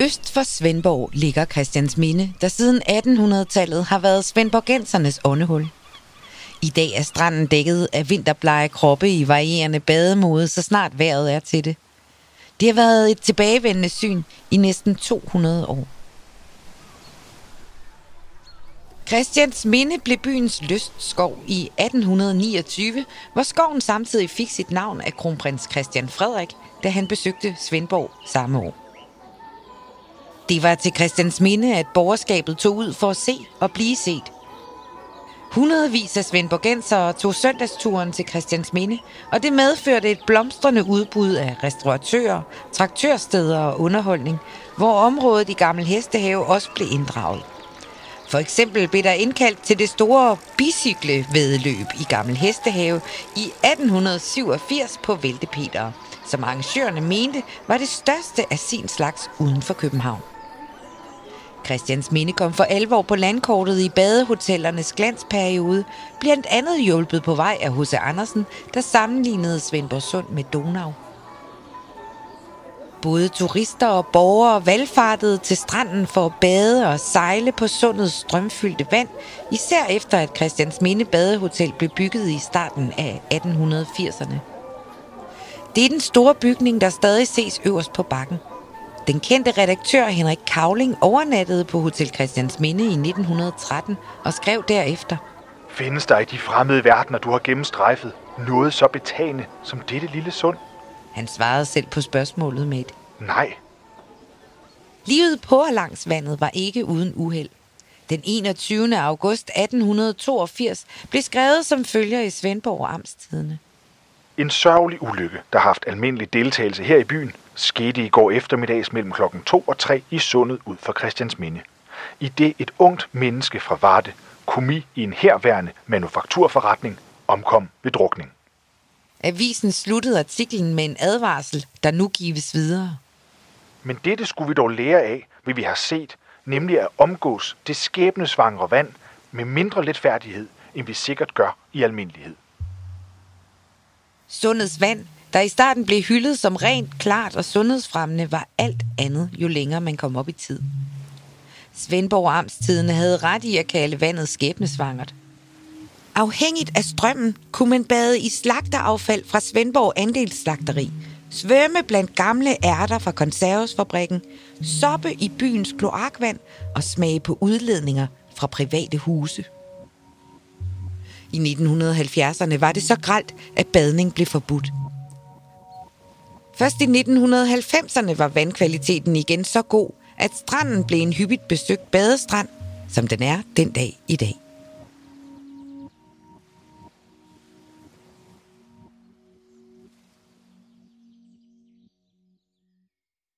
Øst for Svendborg ligger Christiansminde, der siden 1800-tallet har været svendborgensernes åndehul. I dag er stranden dækket af vinterblege kroppe i varierende bademode, så snart vejret er til det. Det har været et tilbagevendende syn i næsten 200 år. Christians Minde blev byens lystskov i 1829, hvor skoven samtidig fik sit navn af kronprins Christian Frederik, da han besøgte Svendborg samme år. Det var til Christians Minde, at borgerskabet tog ud for at se og blive set. Hundredvis af svendborgensere tog søndagsturen til Christians Minde, og det medførte et blomstrende udbud af restauratører, traktørsteder og underholdning, hvor området i Gammel Hestehave også blev inddraget. For eksempel blev der indkaldt til det store bicyklevedløb i Gammel Hestehave i 1887 på Væltepeter, som arrangørerne mente var det største af sin slags uden for København. Christians Minde kom for alvor på landkortet i badehotellernes glansperiode, blandt andet hjulpet på vej af H.C. Andersen, der sammenlignede Svendborg Sund med Donau. Både turister og borgere valgfartede til stranden for at bade og sejle på sundets strømfyldte vand, især efter at Christians Minde Badehotel blev bygget i starten af 1880'erne. Det er den store bygning, der stadig ses øverst på bakken. Den kendte redaktør Henrik Kavling overnattede på Hotel Christians Minde i 1913 og skrev derefter. Findes der i de fremmede verdener, du har gennemstrejfet, noget så betagende som dette lille sund? Han svarede selv på spørgsmålet med et Nej. Livet på og langs vandet var ikke uden uheld. Den 21. august 1882 blev skrevet som følger i Svendborg Amtstidene. En sørgelig ulykke, der har haft almindelig deltagelse her i byen, skete i går eftermiddags mellem klokken 2 og 3 i sundet ud for Christiansminde. I det et ungt menneske fra Varde, komi i en herværende manufakturforretning, omkom ved drukning. Avisen sluttede artiklen med en advarsel, der nu gives videre. Men dette skulle vi dog lære af, hvad vi har set, nemlig at omgås det skæbnesvangre vand med mindre letfærdighed, end vi sikkert gør i almindelighed. Sundheds vand, der i starten blev hyldet som rent, klart og sundhedsfremmende, var alt andet, jo længere man kom op i tid. Svendborg Amtstidene havde ret i at kalde vandet skæbnesvangert. Afhængigt af strømmen kunne man bade i slagteraffald fra Svendborg Andelsslagteri, svømme blandt gamle ærter fra konservesfabrikken, soppe i byens kloakvand og smage på udledninger fra private huse. I 1970'erne var det så gralt, at badning blev forbudt. Først i 1990'erne var vandkvaliteten igen så god, at stranden blev en hyppigt besøgt badestrand, som den er den dag i dag.